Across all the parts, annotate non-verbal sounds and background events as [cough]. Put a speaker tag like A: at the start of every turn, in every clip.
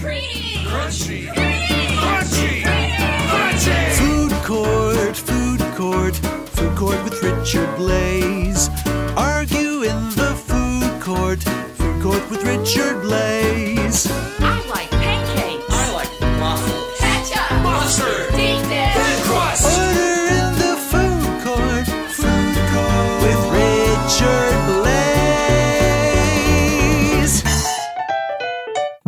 A: Crunchy.
B: Creamy!
A: Crunchy.
B: Creamy!
A: Crunchy. Crunchy.
C: Food court, food court, food court with Richard Blais. Argue in the food court, food court with Richard Blais.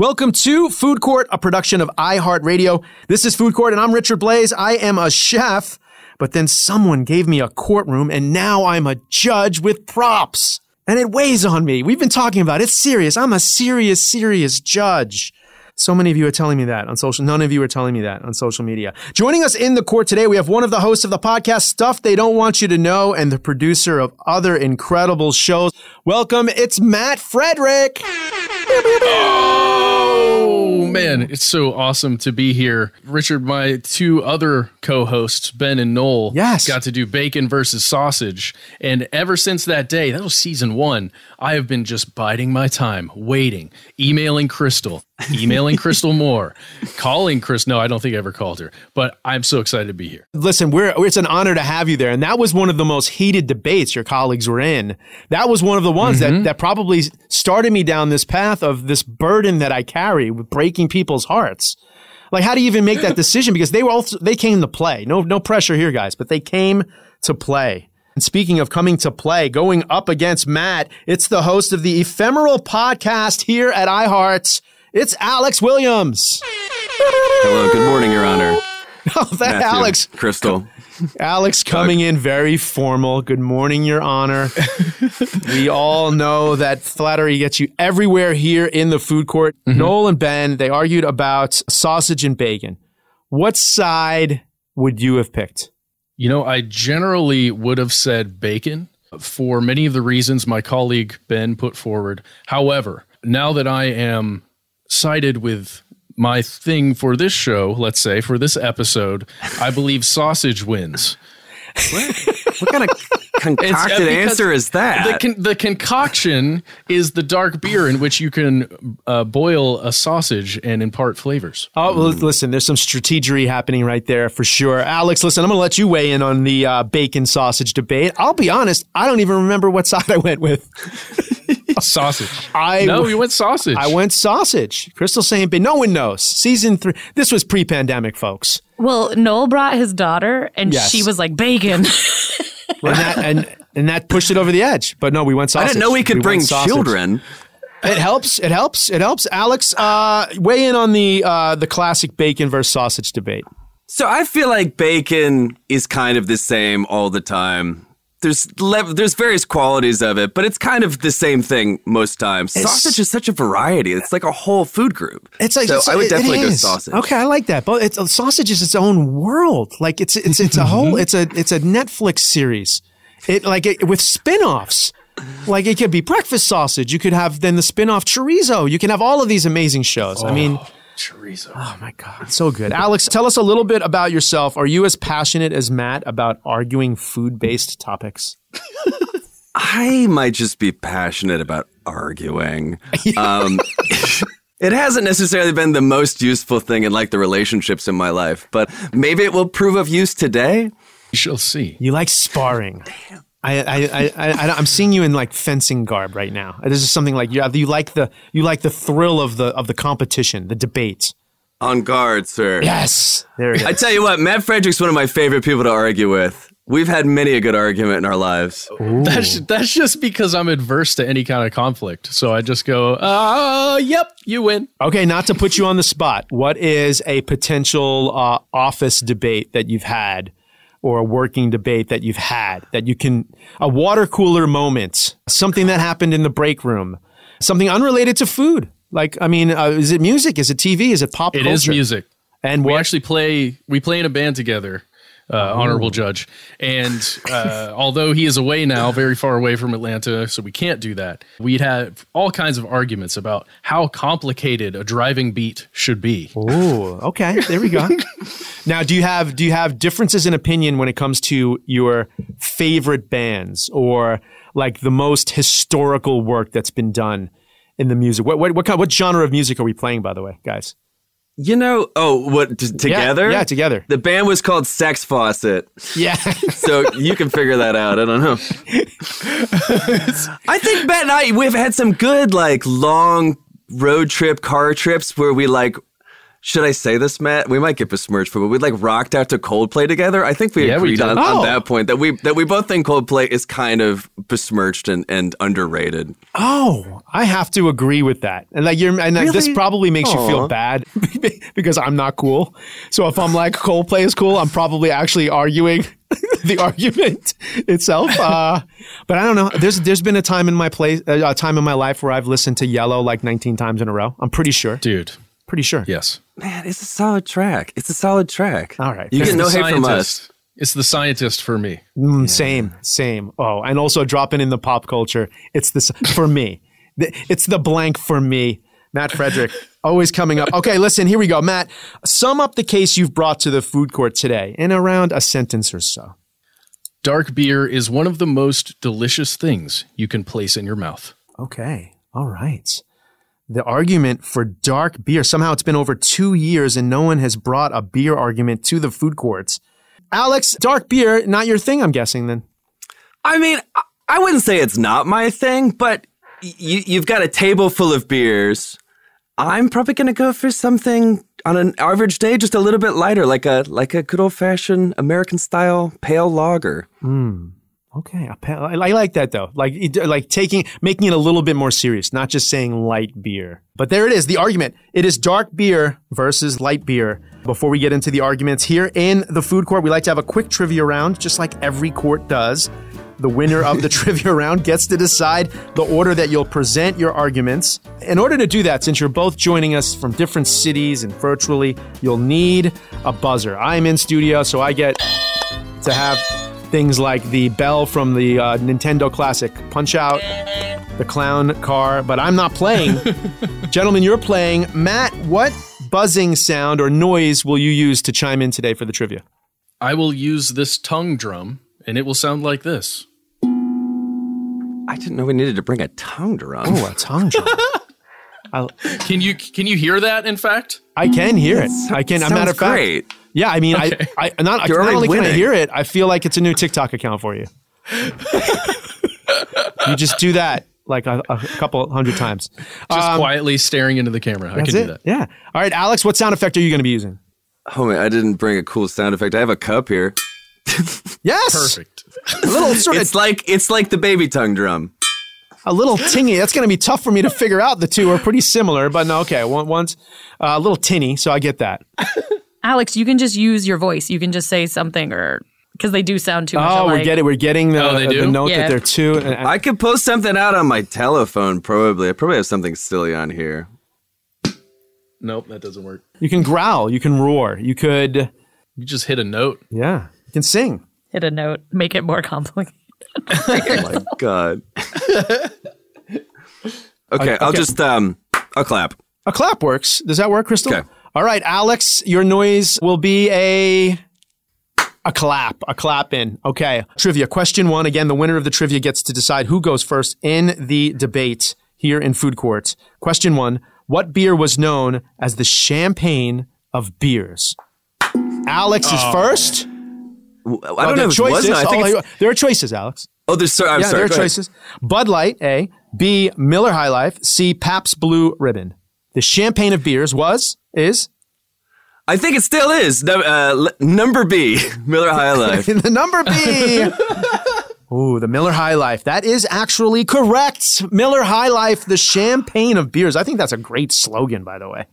D: Welcome to Food Court, a production of iHeartRadio. This is Food Court, and I'm Richard Blais. I am a chef, but then someone gave me a courtroom, and now I'm a judge with props. And it weighs on me. We've been talking about it. It's serious. I'm a serious, serious judge. So many of you are telling me that on social. None of you are telling me that on social media. Joining us in the court today, we have one of the hosts of the podcast Stuff They Don't Want You to Know and the producer of other incredible shows. Welcome, it's Matt Frederick. Bibi!
E: Oh man, it's so awesome to be here. Richard, my two other co-hosts, Ben and Noel,
D: Yes.
E: got to do bacon versus sausage. And ever since that day, that was season one, I have been just biding my time, waiting, emailing Crystal, emailing Crystal more, [laughs] calling Chris. No, I don't think I ever called her, but I'm so excited to be here.
D: Listen, we're it's an honor to have you there, and that was one of the most heated debates your colleagues were in. That was one of the ones that mm-hmm. that probably started me down this path of this burden that I carry with breaking people's hearts. Like, how do you even make that decision? Because they were also they came to play. No, no pressure here, guys, but they came to play. And speaking of coming to play, going up against Matt, it's the host of the ephemeral podcast here at iHearts. It's Alex Williams.
F: Hello, good morning, Your Honor. [laughs]
D: Oh, that
F: Matthew,
D: Alex.
F: Crystal. [laughs]
D: Alex coming in very formal. Good morning, Your Honor. [laughs] we all know that flattery gets you everywhere here in the food court. Mm-hmm. Noel and Ben, they argued about sausage and bacon. What side would you have picked?
E: You know, I generally would have said bacon for many of the reasons my colleague Ben put forward. However, now that I am sided with my thing for this show, let's say for this episode, I believe sausage wins.
F: What kind of concocted
E: because
F: answer is that?
E: The, con- the concoction is the dark beer in which you can uh, boil a sausage and impart flavors.
D: Oh, well, listen, there's some strategery happening right there for sure. Alex, listen, I'm going to let you weigh in on the uh, bacon sausage debate. I'll be honest, I don't even remember what side I went with. [laughs] [laughs]
E: sausage.
D: I
E: no, we went sausage.
D: I went sausage. Crystal saying, but no one knows. Season three. This was pre-pandemic, folks.
G: Well, Noel brought his daughter, and
D: Yes.
G: she was like bacon. [laughs]
D: and that and and that pushed it over the edge. But no, we went sausage.
F: I didn't know we could
D: went
F: bring children.
D: It helps. It helps. It helps. Alex, uh, weigh in on the uh, the classic bacon versus sausage debate.
F: So I feel like bacon is kind of the same all the time. There's lev- there's various qualities of it, but it's kind of the same thing most times.
D: It's-
F: sausage is such a variety. It's like a whole food group.
D: It's like
F: so
D: it's-
F: I would
D: it-
F: definitely
D: it
F: go sausage.
D: Okay, I like that. But it's, uh, sausage is its own world. Like it's it's it's a whole it's a it's a Netflix series. It like it, with spin-offs. Like it could be breakfast sausage. You could have then the spin-off chorizo. You can have all of these amazing shows. I mean,
E: chorizo.
D: Oh my god, so good. [laughs] Alex, tell us a little bit about yourself. Are you as passionate as Matt about arguing food-based topics?
F: I might just be passionate about arguing. [laughs] Um, [laughs] it hasn't necessarily been the most useful thing in like the relationships in my life, but maybe it will prove of use today.
E: You shall see.
D: You like sparring. I, I, I, I, I'm seeing you in like fencing garb right now. This is something like you, you like the, you like the thrill of the, of the competition, the debate.
F: On guard, sir.
D: Yes, there it is.
F: I tell you what, Matt Frederick's one of my favorite people to argue with. We've had many a good argument in our lives.
E: That's that's just because I'm adverse to any kind of conflict. So I just go, uh, yep, you win.
D: Okay, not to put you on the spot. What is a potential uh, office debate that you've had, or a working debate that you've had that you can a water cooler moment, something that happened in the break room, something unrelated to food? Like, I mean, uh, is it music? Is it TV? Is it pop
E: It
D: culture?
E: is music.
D: And
E: we
D: what?
E: actually play we play in a band together uh, honorable judge and uh, [laughs] although he is away now very far away from atlanta so we can't do that we'd have all kinds of arguments about how complicated a driving beat should be
D: Oh, okay. There we go. [laughs] now, do you have do you have differences in opinion when it comes to your favorite bands or like the most historical work that's been done in the music? What what what, kind, what genre of music are we playing, by the way, guys?
F: You know, oh, what, t- together?
D: yeah, together.
F: The band was called Sex Faucet.
D: Yeah. [laughs]
F: so you can figure that out. I don't know. [laughs] I think Matt and I, we've had some good, like, long road trip, car trips where we, like, should I say this, Matt? We might get besmirched for, but we like rocked out to Coldplay together. I think we
E: Yeah,
F: agreed
E: did.
F: on,
D: Oh.
F: on that point that we that we both think Coldplay is kind of besmirched and, and underrated.
D: Oh, I have to agree with that. And like you're, and like, this probably makes you feel bad [laughs] because I'm not cool. So if I'm like Coldplay is cool, I'm probably actually arguing [laughs] the argument itself. Uh, but I don't know. There's there's been a time in my place, uh, a time in my life where I've listened to Yellow like 19 times in a row. I'm pretty sure.
E: dude
D: Pretty sure.
E: yes
F: Man, it's a solid track. It's a solid track.
D: All right.
F: You get no hate from us.
E: scientist. it's the scientist for me
D: Mm, Same, same. Oh, and also dropping in the pop culture. It's this for me. It's the blank for me. Matt Frederick, [laughs] always coming up. Okay, listen, here we go. Matt, sum up the case you've brought to the food court today in around a sentence or so.
E: dark beer is one of the most delicious things you can place in your mouth
D: Okay, all right. The argument for dark beer. Somehow it's been over two years and no one has brought a beer argument to the food courts. Alex, dark beer, not your thing, I'm guessing then.
F: I mean, I- wouldn't say it's not my thing, but y- you, you've got a table full of beers. I'm probably going to go for something on an average day, just a little bit lighter, like a like a good old fashioned American style pale lager.
D: Hmm. Okay, I like that though. Like, like taking, making it a little bit more serious, not just saying light beer. But there it is, the argument. It is dark beer versus light beer. Before we get into the arguments here in the food court, we like to have a quick trivia round, just like every court does. The winner of the [laughs] trivia round gets to decide the order that you'll present your arguments. In order to do that, since you're both joining us from different cities and virtually, you'll need a buzzer. I'm in studio, so I get to have things like the bell from the uh, Nintendo Classic Punch Out, the clown car, but I'm not playing. [laughs] Gentlemen, you're playing. Matt, what buzzing sound or noise will you use to chime in today for the trivia?
E: i will use this tongue drum and it will sound like this
F: I didn't know we needed to bring a tongue drum.
D: Oh, a tongue drum. [laughs] I,
E: can you can you hear that in fact
D: I can hear it. I can. A
F: Sounds
D: matter of fact,
F: great.
D: Yeah. I mean,
E: Okay.
D: I, I not,
F: You're
D: not
F: already
D: only can I hear it, I feel like it's a new TikTok account for you. you just do that like a, a couple hundred times.
E: just
D: Um,
E: quietly staring into the camera i
D: That's
E: can
D: it.
E: do that
D: Yeah. All right, Alex. What sound effect are you going to be using?
F: Oh man, I didn't bring a cool sound effect. I have a cup here. [laughs]
D: Yes.
E: perfect
D: A little sort of
F: It's like it's like the baby tongue drum.
D: a little tinny. That's going to be tough for me to figure out. The two are pretty similar, but no, okay. One, one's uh, a little tinny, so I get that.
G: Alex, you can just use your voice. You can just say something or because they do sound too much
D: Oh,
G: alike.
D: we're getting we're getting the,
E: Oh, they
D: the
E: do?
D: note that they're two. and- and-
F: I could post something out on my telephone. Probably, I probably have something silly on here.
E: nope that doesn't work
D: you can growl. You can roar. You could,
E: you just hit a note
D: yeah. You can sing.
G: Hit a note, make it more [laughs] complicated.
F: oh my god. [laughs] Okay, I'll
D: okay.
F: just um, I'll clap.
D: A clap works. Does that work, Crystal?
F: Okay.
D: All right, Alex, your noise will be a a clap, a clap in. Okay. Trivia. Question one. Again, the winner of the trivia gets to decide who goes first in the debate here in Food Court. Question one. What beer was known as the champagne of beers? Alex is oh. first.
F: I don't
D: there
F: know
D: are
F: if it was.
D: choices.
F: no, I think
D: Oh, there are choices, Alex.
F: oh, there's sorry. I'm
D: yeah,
F: sorry.
D: there are
F: go ahead.
D: choices. Bud Light, A. B. Miller High Life. C. Pabst Blue Ribbon. The champagne of beers was, is,
F: I think it still is. Uh, number B, [laughs] Miller High [laughs] Life.
D: the number B. [laughs] Ooh, the Miller High Life. That is actually correct. Miller High Life, the champagne of beers. I think that's a great slogan, by the way.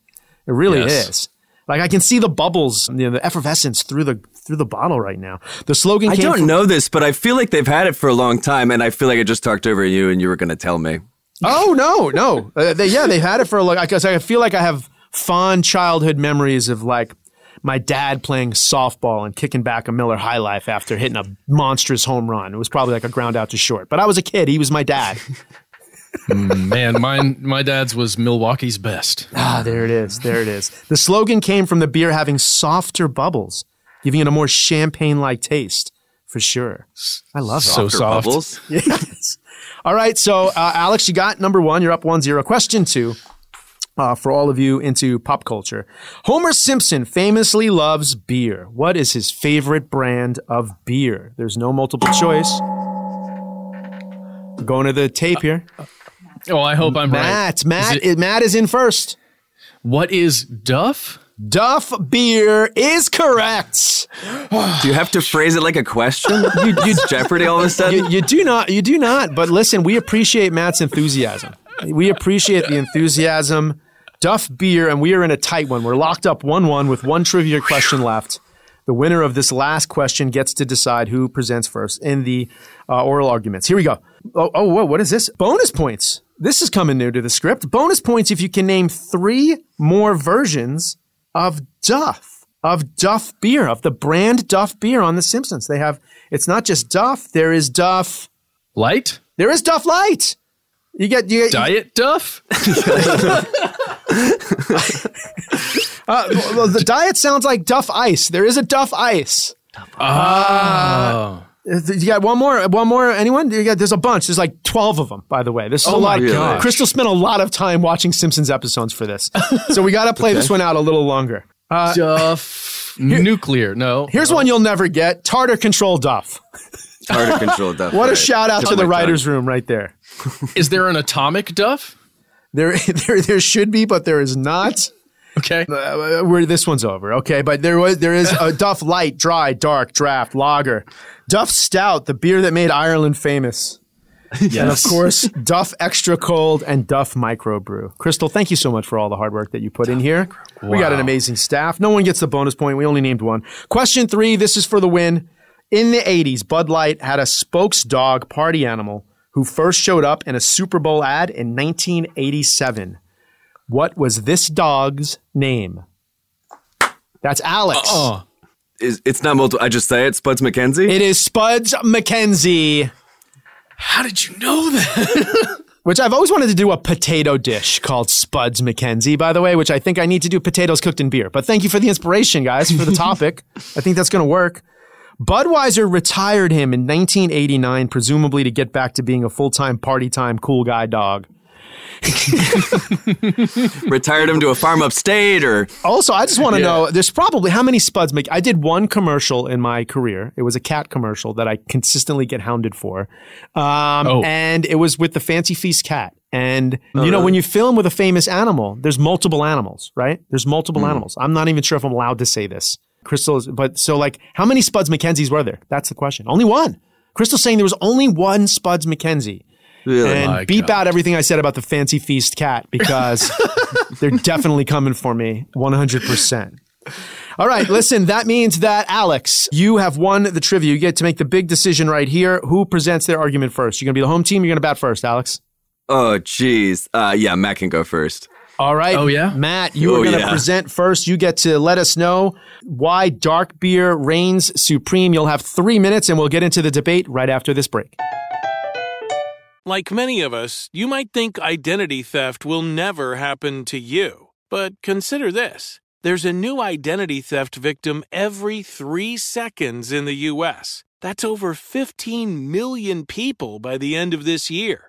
D: It really
E: Yes.
D: is. Like I can see the bubbles, you know, the effervescence through the through the bottle right now. The slogan
F: I don't
D: from,
F: know this, but I feel like they've had it for a long time, and I feel like I just talked over you, and you were going to tell me.
D: Oh no, no. Uh, they, yeah, they've had it for a long. Because I feel like I have fond childhood memories of like my dad playing softball and kicking back a Miller High Life after hitting a monstrous home run. It was probably like a ground out to short. But I was a kid. He was my dad. [laughs]
E: Man, mine, my dad's was Milwaukee's best.
D: ah, there it is. There it is. The slogan came from the beer having softer bubbles, giving it a more champagne-like taste. For sure. I love it.
E: So
F: After
E: soft.
F: Bubbles. [laughs]
D: Yes. All right. So, uh, Alex, you got number one. You're up one zero. Question two uh, for all of you into pop culture. Homer Simpson famously loves beer. What is his favorite brand of beer? There's no multiple choice. Going to the tape here.
E: Oh, I hope I'm right.
D: Matt, Matt,
E: Is it-
D: Matt is in first.
E: What is Duff?
D: Duff beer is correct.
F: Do you have to phrase it like a question? [laughs]
D: You, you,
F: Jeopardy all of a sudden?
D: you, you do not. You do not. But listen, we appreciate Matt's enthusiasm. We appreciate the enthusiasm. Duff beer, and we are in a tight one. We're locked up one-one with one trivia question left. The winner of this last question gets to decide who presents first in the uh, oral arguments. Here we go. Oh, oh, whoa, what is this? Bonus points. This is coming new to the script. Bonus points if you can name three more versions of Duff, of Duff beer, of the brand Duff beer on The Simpsons. They have, it's not just Duff, there is Duff,
E: Light?
D: there is Duff Light. You get, you get,
E: Diet Duff? [laughs] [laughs] [laughs]
D: uh, well, the diet sounds like Duff Ice. There is a Duff Ice.
E: Oh.
D: You got one more? One more? Anyone? You got, there's a bunch. There's like 12 of them, by the way. This is a
E: Oh
D: lot.
E: my gosh.
D: Crystal spent a lot of time watching Simpsons episodes for this. [laughs] So we got to play this one out a little longer. Uh,
E: Duff. Nuclear. No.
D: here's one you'll never get Tartar Control Duff.
F: Hard to control Duff. [laughs]
D: What a shout out
F: Tip
D: to the
F: my tongue.
D: writer's room right there.
E: Is there an atomic Duff?
D: There, [laughs] there, there should be, but there is not.
E: Okay.
D: Uh, where this one's over, okay? But there was, there is a [laughs] Duff Light, Dry, Dark, Draft, Lager, Duff Stout, the beer that made Ireland famous. And of course, [laughs] Duff Extra Cold and Duff Microbrew. Crystal, thank you so much for all the hard work that you put in here. We got an amazing staff. No one gets the bonus point. We only named one. Question three this is for the win. In the 80s, Bud Light had a spokes dog party animal who first showed up in a Super Bowl ad in 1987. What was this dog's name? That's Alex.
E: Oh.
F: Is, it's not multiple. I just say it. Spuds MacKenzie.
D: It is Spuds MacKenzie.
E: How did you know that? [laughs]
D: Which I've always wanted to do a potato dish called Spuds MacKenzie, by the way, which I think I need to do potatoes cooked in beer. But thank you for the inspiration, guys, for the [laughs] topic. I think that's going to work. Budweiser retired him in 1989, presumably to get back to being a full time party time cool guy dog. [laughs]
F: Retired him to a farm upstate, or
D: Also, I just want to
E: Yeah.
D: know there's probably how many Spuds make I did one commercial in my career. It was a cat commercial that I consistently get hounded for. Um,
E: Oh.
D: And it was with the Fancy Feast cat. And, you know, when you film with a famous animal, there's multiple animals, right? There's multiple animals. I'm not even sure if I'm allowed to say this. Crystal is, but so like, how many Spuds MacKenzies were there? That's the question. Only one. Crystal's saying there was only one Spuds MacKenzie.
F: really?
D: And
E: my
D: beep
E: God.
D: out everything I said about the Fancy Feast cat because [laughs] they're definitely coming for me 100%. All right, listen, that means that Alex, you have won the trivia. You get to make the big decision right here. Who presents their argument first? You're going to be the home team. You're going to bat first, Alex.
F: oh, jeez. Uh, yeah, Matt can go first.
D: All right.
E: Oh, yeah?
D: Matt, you are
F: Oh,
D: going to
F: yeah.
D: present first. You get to let us know why dark beer reigns supreme. You'll have three minutes and we'll get into the debate right after this break.
H: Like many of us, you might think identity theft will never happen to you. But consider this there's a new identity theft victim every three seconds in the U.S. That's over 15 million people by the end of this year,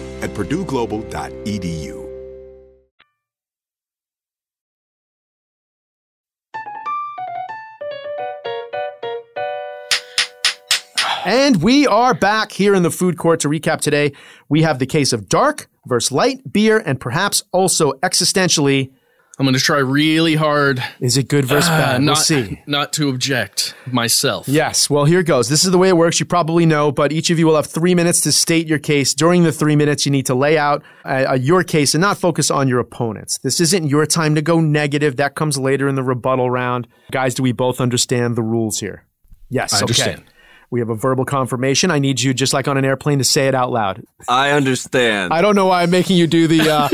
I: at purdueglobal.edu.
D: And we are back here in the food court to recap today. We have the case of dark versus light beer, and perhaps also existentially.
E: I'm going to try really hard.
D: Is it good versus
E: Ah,
D: bad? We'll
E: not,
D: see.
E: Not to object myself.
D: Yes. Well, here goes. This is the way it works. You probably know, but each of you will have three minutes to state your case. During the three minutes, you need to lay out uh, uh, your case and not focus on your opponents. This isn't your time to go negative. That comes later in the rebuttal round. Guys, do we both understand the rules here? Yes.
E: I
D: okay.
E: understand.
D: We have a verbal confirmation. I need you, just like on an airplane, to say it out loud.
F: I understand.
D: I don't know why I'm making you do the. Uh,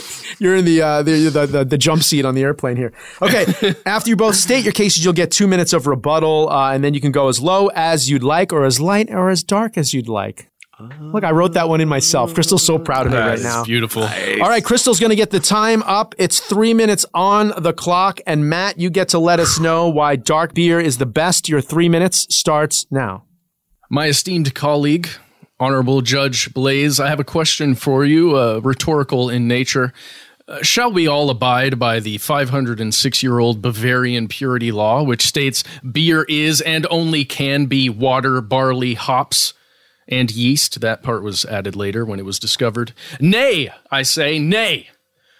D: [laughs] you're in the, uh, the, the the the jump seat on the airplane here. Okay. [laughs] After you both state your cases, you'll get two minutes of rebuttal, uh, and then you can go as low as you'd like, or as light, or as dark as you'd like. Look, I wrote that one in myself. Crystal's so proud of me
E: That
D: right now.
E: beautiful.
D: All right, Crystal's going to get the time up. It's three minutes on the clock. And Matt, you get to let us know why dark beer is the best. Your three minutes starts now.
E: My esteemed colleague, Honorable Judge Blais, I have a question for you, uh, rhetorical in nature. Uh, shall we all abide by the 506 year old Bavarian purity law, which states beer is and only can be water, barley, hops, and yeast? That part was added later when it was discovered. Nay, I say, nay.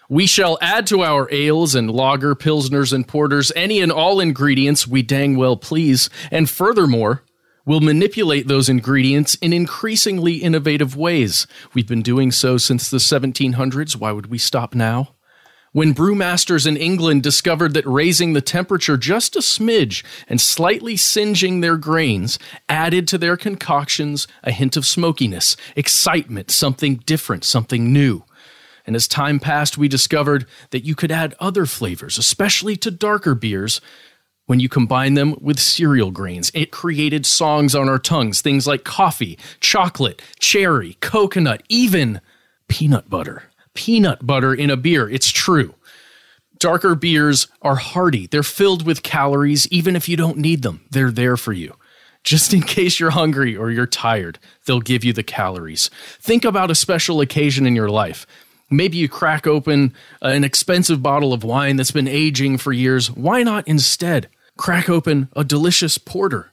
E: We shall add to our ales and lager, pilsners, and porters any and all ingredients we dang well please, and furthermore, We'll manipulate those ingredients in increasingly innovative ways. We've been doing so since the 1700s. Why would we stop now? When brewmasters in England discovered that raising the temperature just a smidge and slightly singeing their grains added to their concoctions a hint of smokiness, excitement, something different, something new. And as time passed, we discovered that you could add other flavors, especially to darker beers, when you combine them with cereal grains. It created songs on our tongues, things like coffee, chocolate, cherry, coconut, even peanut butter. Peanut butter in a beer, it's true. Darker beers are hearty. They're filled with calories, even if you don't need them. They're there for you. Just in case you're hungry or you're tired, they'll give you the calories. Think about a special occasion in your life. Maybe you crack open uh, an expensive bottle of wine that's been aging for years. Why not instead crack open a delicious porter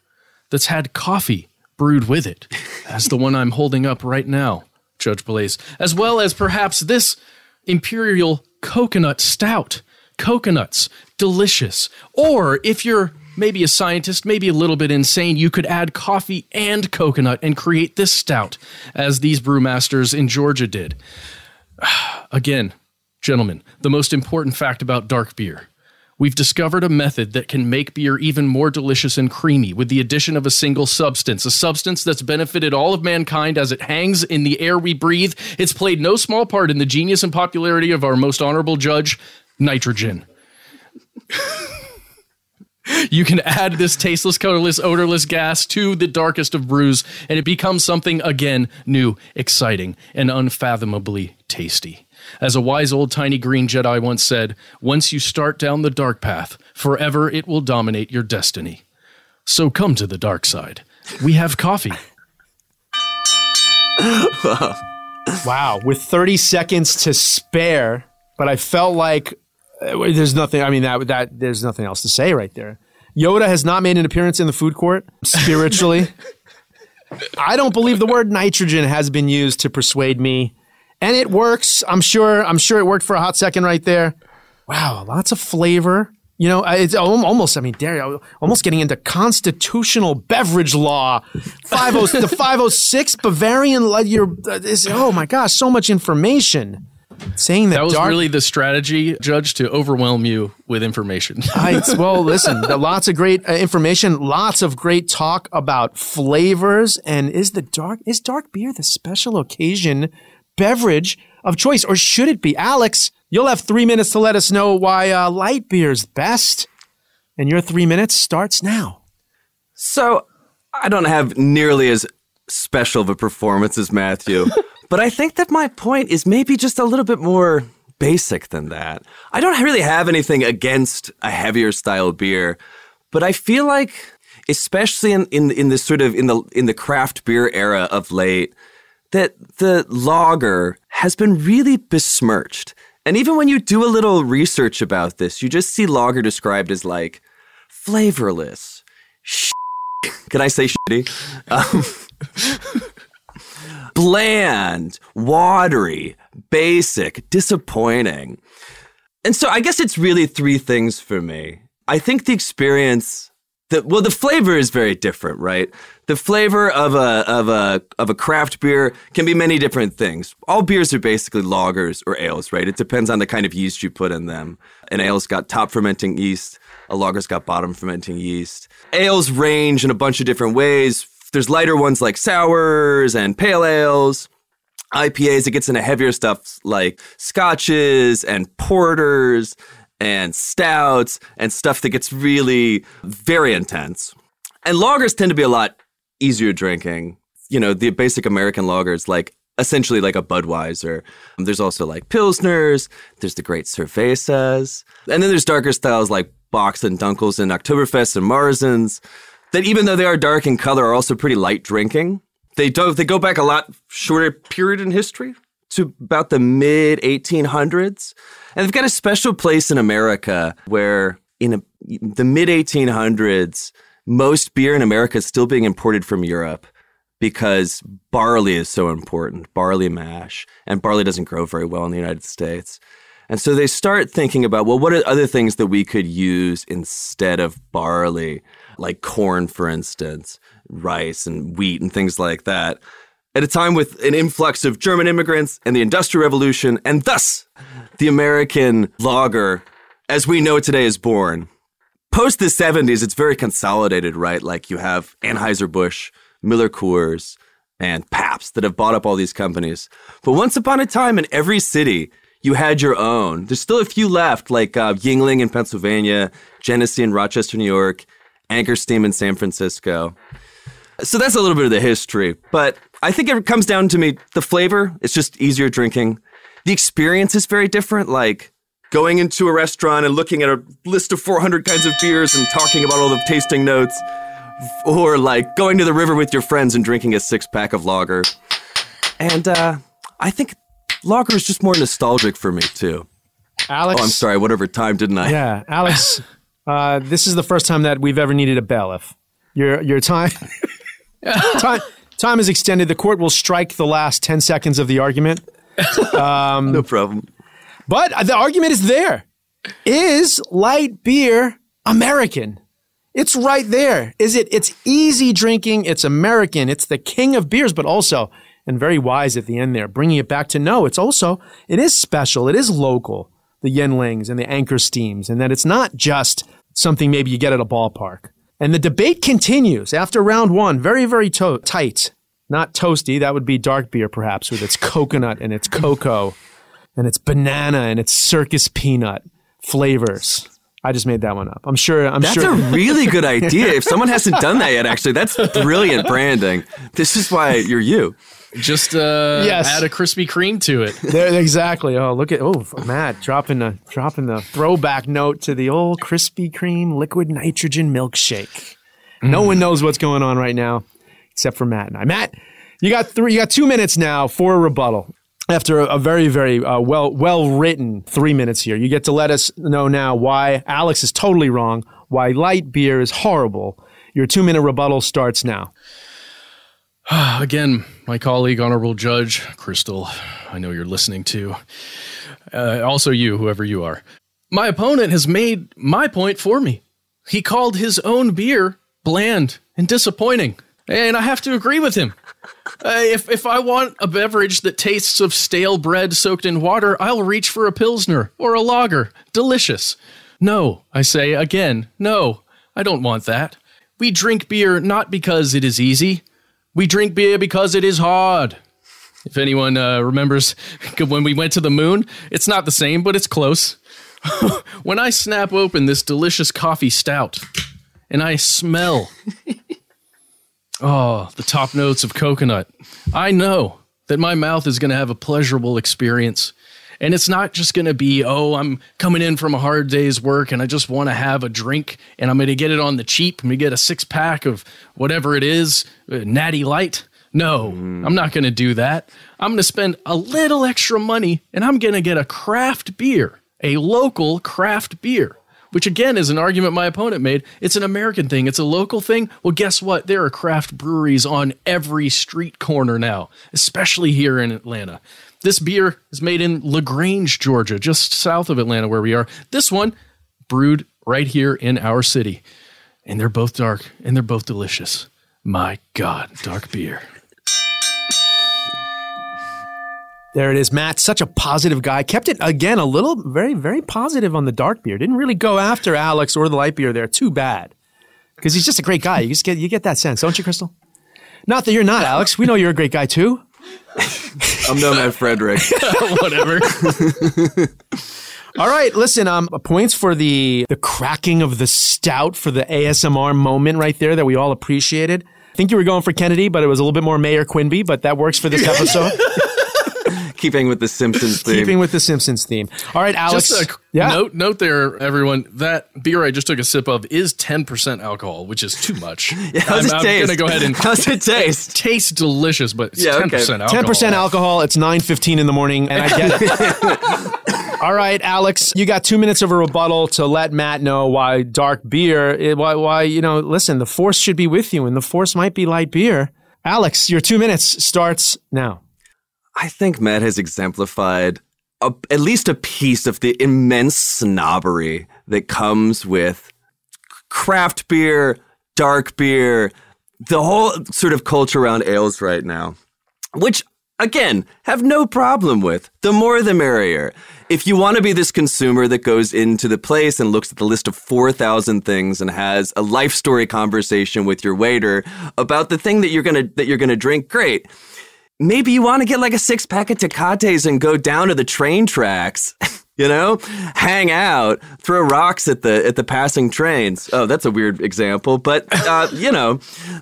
E: that's had coffee brewed with it, as the one I'm holding up right now, Judge Blais, as well as perhaps this imperial coconut stout. Coconuts, delicious. Or if you're maybe a scientist, maybe a little bit insane, you could add coffee and coconut and create this stout, as these brewmasters in Georgia did. [sighs] Again, gentlemen, the most important fact about dark beer. We've discovered a method that can make beer even more delicious and creamy with the addition of a single substance, a substance that's benefited all of mankind as it hangs in the air we breathe. It's played no small part in the genius and popularity of our most honorable judge, nitrogen. [laughs] You can add this tasteless, colorless, odorless gas to the darkest of brews, and it becomes something again new, exciting, and unfathomably tasty. As a wise old tiny green Jedi once said, once you start down the dark path, forever it will dominate your destiny. So come to the dark side. We have coffee. [laughs]
D: wow, with 30 seconds to spare, but I felt like uh, there's nothing. I mean, that that there's nothing else to say right there. Yoda has not made an appearance in the food court spiritually. [laughs] I don't believe the word nitrogen has been used to persuade me, and it works. I'm sure. I'm sure it worked for a hot second right there. Wow, lots of flavor. You know, it's almost. I mean, dare almost getting into constitutional beverage law. Five oh the five oh six Bavarian. le- You're, uh, oh my gosh, so much information. Saying that,
E: That was
D: dark
E: really the strategy, Judge, to overwhelm you with information. [laughs]
D: I, well, listen, lots of great uh, information, lots of great talk about flavors, and is the dark is dark beer the special occasion beverage of choice, or should it be? Alex, you'll have three minutes to let us know why uh, light beer's best, and your three minutes starts now.
F: So I don't have nearly as special of a performance as Matthew, [laughs] but I think that my point is maybe just a little bit more basic than that. I don't really have anything against a heavier style beer, but I feel like especially in, in in this sort of in the in the craft beer era of late that the lager has been really besmirched. And even when you do a little research about this, you just see lager described as like flavorless, can I say shitty? Um, [laughs] bland, watery, basic, disappointing. And so I guess it's really three things for me. I think the experience that well the flavor is very different, right? The flavor of a of a of a craft beer can be many different things. All beers are basically lagers or ales, right? It depends on the kind of yeast you put in them. An ale's got top fermenting yeast, a lager's got bottom fermenting yeast. Ales range in a bunch of different ways. There's lighter ones like sours and pale ales. IPAs, it gets into heavier stuff like scotches and porters and stouts and stuff that gets really very intense. And lagers tend to be a lot easier drinking. You know, the basic American lagers, like essentially like a Budweiser. There's also like Pilsners, there's the great Cervezas. And then there's darker styles like Bocks and Dunkels and Oktoberfest and Marzens that even though they are dark in color are also pretty light drinking. They do they go back a lot shorter period in history to about the mid 1800s. And they've got a special place in America where in a, the mid 1800s most beer in America is still being imported from Europe because barley is so important, barley mash, and barley doesn't grow very well in the United States. And so they start thinking about, well, what are other things that we could use instead of barley, like corn, for instance, rice and wheat and things like that. At a time with an influx of German immigrants and the Industrial Revolution, and thus the American lager, as we know it today, is born. Post the 70s, it's very consolidated, right? Like you have Anheuser-Busch, Miller Coors, and Pabst that have bought up all these companies. But once upon a time in every city, you had your own. There's still a few left, like uh, Yuengling in Pennsylvania, Genesee in Rochester, New York, Anchor Steam in San Francisco. So that's a little bit of the history. But I think it comes down to me the flavor, it's just easier drinking. The experience is very different. Like going into a restaurant and looking at a list of 400 kinds of beers and talking about all the tasting notes, or like going to the river with your friends and drinking a six pack of lager. And uh, I think lager is just more nostalgic for me too.
D: Alex,
F: Oh, I'm sorry. Whatever time didn't I?
D: Yeah, Alex. [laughs] Uh, this is the first time that we've ever needed a bailiff. Your your time [laughs] time time is extended. The court will strike the last ten seconds of the argument. [laughs] Um,
F: no problem.
D: But the argument is there. Is light beer American? It's right there. Is it? It's easy drinking. It's American. It's the king of beers, but also, and very wise at the end there, bringing it back to no, it's also, it is special. It is local. The Yuenglings and the Anchor Steams, and that it's not just something maybe you get at a ballpark. And the debate continues after round one. Very, very to- tight. Not toasty. That would be dark beer, perhaps, with its coconut and its cocoa and its banana and its circus peanut flavors. I just made that one up. I'm sure. I'm sure.
F: That's
D: sure.
F: a really [laughs] good idea. If someone hasn't done that yet, actually, that's brilliant branding. This is why you're you.
E: Just uh,
D: Yes.
E: add a Krispy Kreme to it.
D: There, exactly. Oh, look at oh, Matt dropping the dropping the throwback note to the old Krispy Kreme liquid nitrogen milkshake. No one knows what's going on right now, except for Matt and I. Matt, you got three. You got two minutes now for a rebuttal. After a, very very uh, well well written three minutes here, you get to let us know now why Alex is totally wrong. Why light beer is horrible. Your two minute rebuttal starts now. [sighs]
E: Again, my colleague, Honorable Judge Crystal, I know you're listening to. Uh, also, you, whoever you are. My opponent has made my point for me. He called his own beer bland and disappointing. And I have to agree with him. Uh, if, if I want a beverage that tastes of stale bread soaked in water, I'll reach for a Pilsner or a lager. Delicious. No, I say again, no, I don't want that. We drink beer not because it is easy. We drink beer because it is hard. If anyone uh, remembers [laughs] when we went to the moon, it's not the same, but it's close. [laughs] when I snap open this delicious coffee stout and I smell, [laughs] oh, the top notes of coconut, I know that my mouth is going to have a pleasurable experience. And it's not just going to be, oh, I'm coming in from a hard day's work and I just want to have a drink and I'm going to get it on the cheap. I'm going to get a six pack of whatever it is, uh, Natty Light. No, I'm not going to do that. I'm going to spend a little extra money and I'm going to get a craft beer, a local craft beer, which again is an argument my opponent made. It's an American thing, it's a local thing. Well, guess what? There are craft breweries on every street corner now, especially here in Atlanta. This beer is made in LaGrange, Georgia, just south of Atlanta, where we are. This one brewed right here in our city. And they're both dark and they're both delicious. My God, dark beer.
D: There it is, Matt. Such a positive guy. Kept it again a little, very, very positive on the dark beer. Didn't really go after Alex or the light beer there. Too bad, because he's just a great guy. You just get you get that sense, don't you, Crystal? Not that you're not, Alex. We know you're a great guy too. [laughs]
F: I'm no Matt Frederick. [laughs]
E: Whatever.
D: All right, listen. Um, points for the the cracking of the stout for the ASMR moment right there that we all appreciated. I think you were going for Kennedy, but it was a little bit more Mayor Quimby. But that works for this [laughs] episode.
F: Keeping with the Simpsons [laughs] theme.
D: Keeping with the Simpsons theme. All right, Alex.
E: Just a
D: yeah.
E: note, note there, everyone. That beer I just took a sip of is ten percent alcohol, which is too much. [laughs]
F: how's
E: I'm,
F: it taste?
E: I'm gonna go ahead and [laughs]
F: How's it taste?
E: It tastes delicious, but it's
F: Yeah,
E: ten
F: okay.
E: percent alcohol.
D: Ten percent alcohol. It's nine fifteen in the morning, and I get it. All right, Alex, you got two minutes of a rebuttal to let Matt know why dark beer. Eh, why, why you know? Listen, the force should be with you, and the force might be light beer. Alex, your two minutes starts now.
F: I think Matt has exemplified a, at least a piece of the immense snobbery that comes with craft beer, dark beer, the whole sort of culture around ales right now, which again, have no problem with. The more the merrier. If you want to be this consumer that goes into the place and looks at the list of 4,000 things and has a life story conversation with your waiter about the thing that you're going to that you're going to drink, great. Maybe you want to get like a six pack of Tecates and go down to the train tracks. [laughs] You know, hang out, throw rocks at the at the passing trains. Oh, that's a weird example, but uh, you know,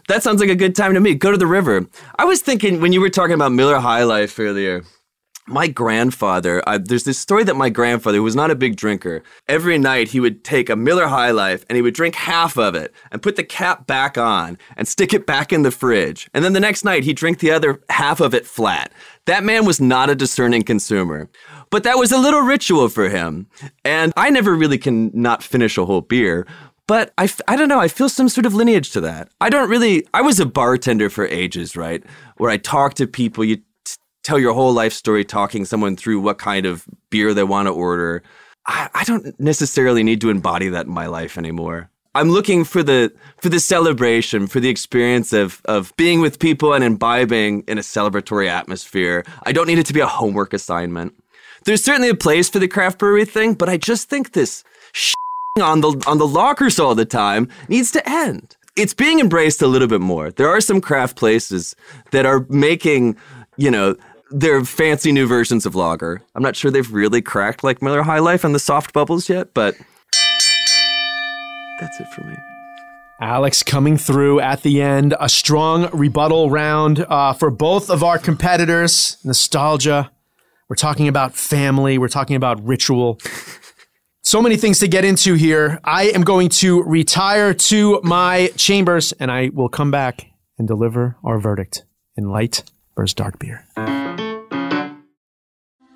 F: that sounds like a good time to me. Go to the river. I was thinking when you were talking about Miller High Life earlier. My grandfather, uh, there's this story that my grandfather, who was not a big drinker, every night he would take a Miller High Life and he would drink half of it and put the cap back on and stick it back in the fridge. And then the next night he'd drink the other half of it flat. That man was not a discerning consumer. But that was a little ritual for him. And I never really can not finish a whole beer. But I, I don't know, I feel some sort of lineage to that. I don't really, I was a bartender for ages, right? Where I talk to people, you tell your whole life story, talking someone through what kind of beer they want to order. I, I don't necessarily need to embody that in my life anymore. I'm looking for the for the celebration, for the experience of of being with people and imbibing in a celebratory atmosphere. I don't need it to be a homework assignment. There's certainly a place for the craft brewery thing, but I just think this on the on the lockers all the time needs to end. It's being embraced a little bit more. There are some craft places that are making, you know, their fancy new versions of lager. I'm not sure they've really cracked like Miller High Life and the soft bubbles yet, but that's it for me.
D: Alex coming through at the end. A strong rebuttal round uh, for both of our competitors. Nostalgia. We're talking about family. We're talking about ritual. So many things to get into here. I am going to retire to my chambers and I will come back and deliver our verdict in light versus dark beer.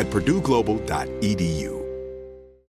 I: at purdueglobal.edu.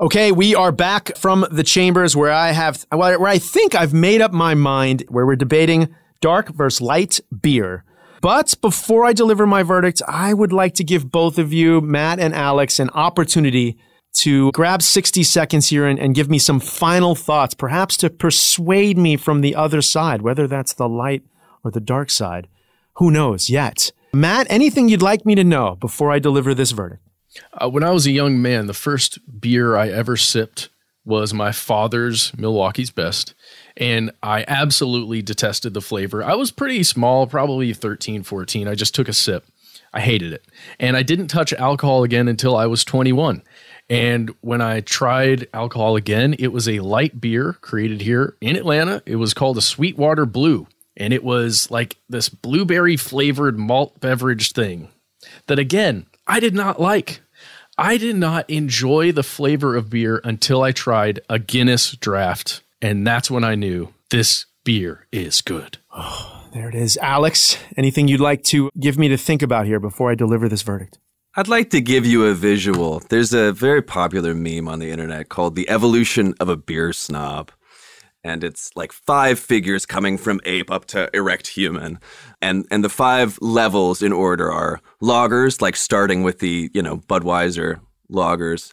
D: Okay, we are back from the chambers where I have, where I think I've made up my mind, where we're debating dark versus light beer. But before I deliver my verdict, I would like to give both of you, Matt and Alex, an opportunity to grab 60 seconds here and, and give me some final thoughts, perhaps to persuade me from the other side, whether that's the light or the dark side. Who knows yet? Matt, anything you'd like me to know before I deliver this verdict?
E: Uh, when I was a young man, the first beer I ever sipped was my father's Milwaukee's Best. And I absolutely detested the flavor. I was pretty small, probably 13, 14. I just took a sip. I hated it. And I didn't touch alcohol again until I was 21. And when I tried alcohol again, it was a light beer created here in Atlanta. It was called a Sweetwater Blue. And it was like this blueberry flavored malt beverage thing that, again, I did not like. I did not enjoy the flavor of beer until I tried a Guinness draft. And that's when I knew this beer is good.
D: Oh, there it is. Alex, anything you'd like to give me to think about here before I deliver this verdict?
F: I'd like to give you a visual. There's a very popular meme on the internet called The Evolution of a Beer Snob. And it's like five figures coming from ape up to erect human. And and the five levels in order are lagers, like starting with the, you know, Budweiser lagers,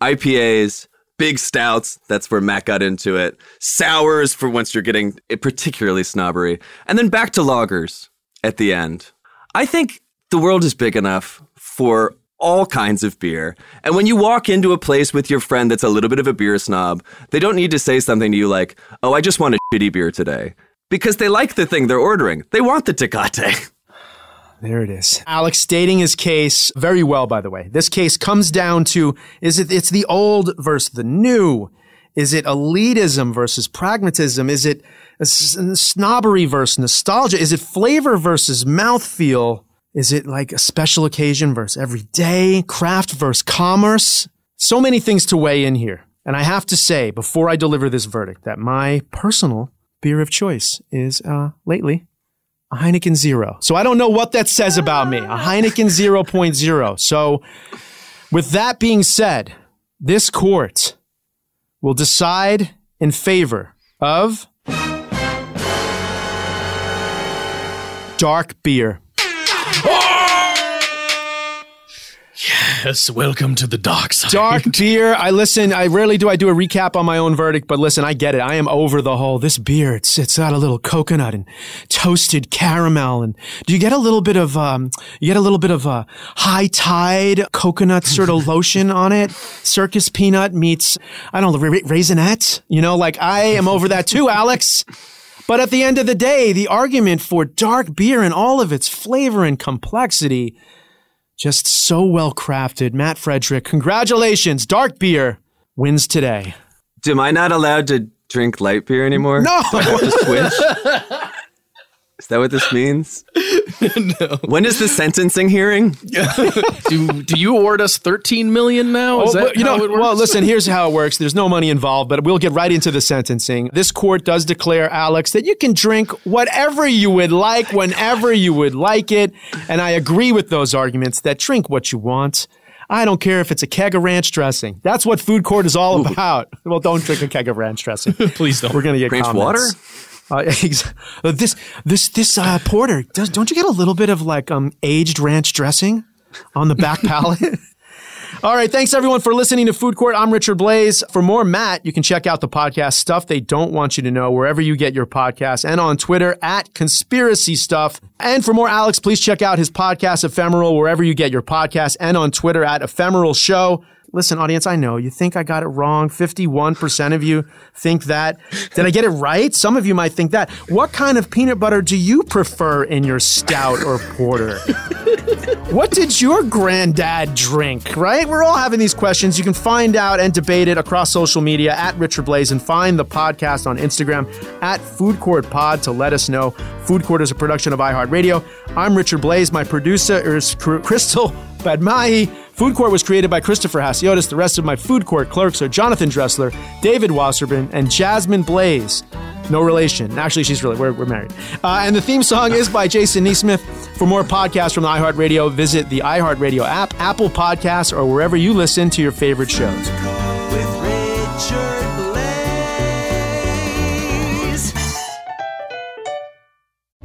F: IPAs, big stouts, that's where Matt got into it, sours for once you're getting particularly snobbery, and then back to lagers at the end. I think the world is big enough for all kinds of beer. And when you walk into a place with your friend that's a little bit of a beer snob, they don't need to say something to you like, oh, I just want a shitty beer today. Because they like the thing they're ordering. They want the Tecate. [sighs]
D: There it is. Alex stating his case very well, by the way. This case comes down to is it it's the old versus the new? Is it elitism versus pragmatism? Is it snobbery versus nostalgia? Is it flavor versus mouthfeel? Is it like a special occasion versus every day? Craft versus commerce? So many things to weigh in here. And I have to say, before I deliver this verdict, that my personal beer of choice is uh, lately a Heineken Zero. So I don't know what that says about me. A Heineken 0.0. So, with that being said, this court will decide in favor of dark beer.
E: Yes, welcome to the dark side.
D: Dark [laughs] beer. I listen. I rarely do I do a recap on my own verdict, but listen, I get it. I am over the whole. This beer, it's it's got a little coconut and toasted caramel, and do you get a little bit of um? You get a little bit of a high tide coconut sort of [laughs] lotion on it. Circus peanut meets I don't know ra- raisinette. You know, like I am over that too, Alex. But at the end of the day, the argument for dark beer and all of its flavor and complexity just so well crafted. Matt Frederick, congratulations. Dark beer wins today.
F: Am I not allowed to drink light beer anymore?
D: No.
F: Do I have to switch? Is that what this means? [laughs]
E: no.
F: When is the sentencing hearing? [laughs]
E: do do you award us 13 million now? Is
D: Oh,
E: that
D: but, you
E: how
D: know,
E: it works?
D: well, listen, here's how it works. There's no money involved, but we'll get right into the sentencing. This court does declare, Alex, that you can drink whatever you would like, whenever you would like it. And I agree with those arguments that drink what you want. I don't care if it's a keg of ranch dressing. That's what food court is all about. Well, don't drink a keg of ranch dressing. [laughs]
E: Please don't.
D: We're gonna get
F: Ranch
D: comments. Ex- [laughs] uh, this this this uh, porter does don't you get a little bit of like um aged ranch dressing on the back [laughs] palate? [laughs] All right, thanks everyone for listening to Food Court. I'm Richard Blais. For more Matt, you can check out the podcast Stuff They Don't Want You to Know wherever you get your podcasts and on Twitter at Conspiracy Stuff. And for more Alex, please check out his podcast Ephemeral wherever you get your podcasts and on Twitter at Ephemeral Show. Listen, audience, I know you think I got it wrong. 51% of you think that. Did I get it right? Some of you might think that. What kind of peanut butter do you prefer in your stout or porter? [laughs] What did your granddad drink? Right? We're all having these questions. You can find out and debate it across social media at Richard Blais and find the podcast on Instagram at Food Court Pod to let us know. Food Court is a production of iHeartRadio. I'm Richard Blais. My producer is Crystal Badmahi. Food Court was created by Christopher Hasiotis. The rest of my Food Court clerks are Jonathan Dressler, David Wasserman, and Jasmine Blais. No relation. Actually, she's really, we're, we're married. Uh, and the theme song is by Jason Neesmith. For more podcasts from the iHeartRadio, visit the iHeartRadio app, Apple Podcasts, or wherever you listen to your favorite shows.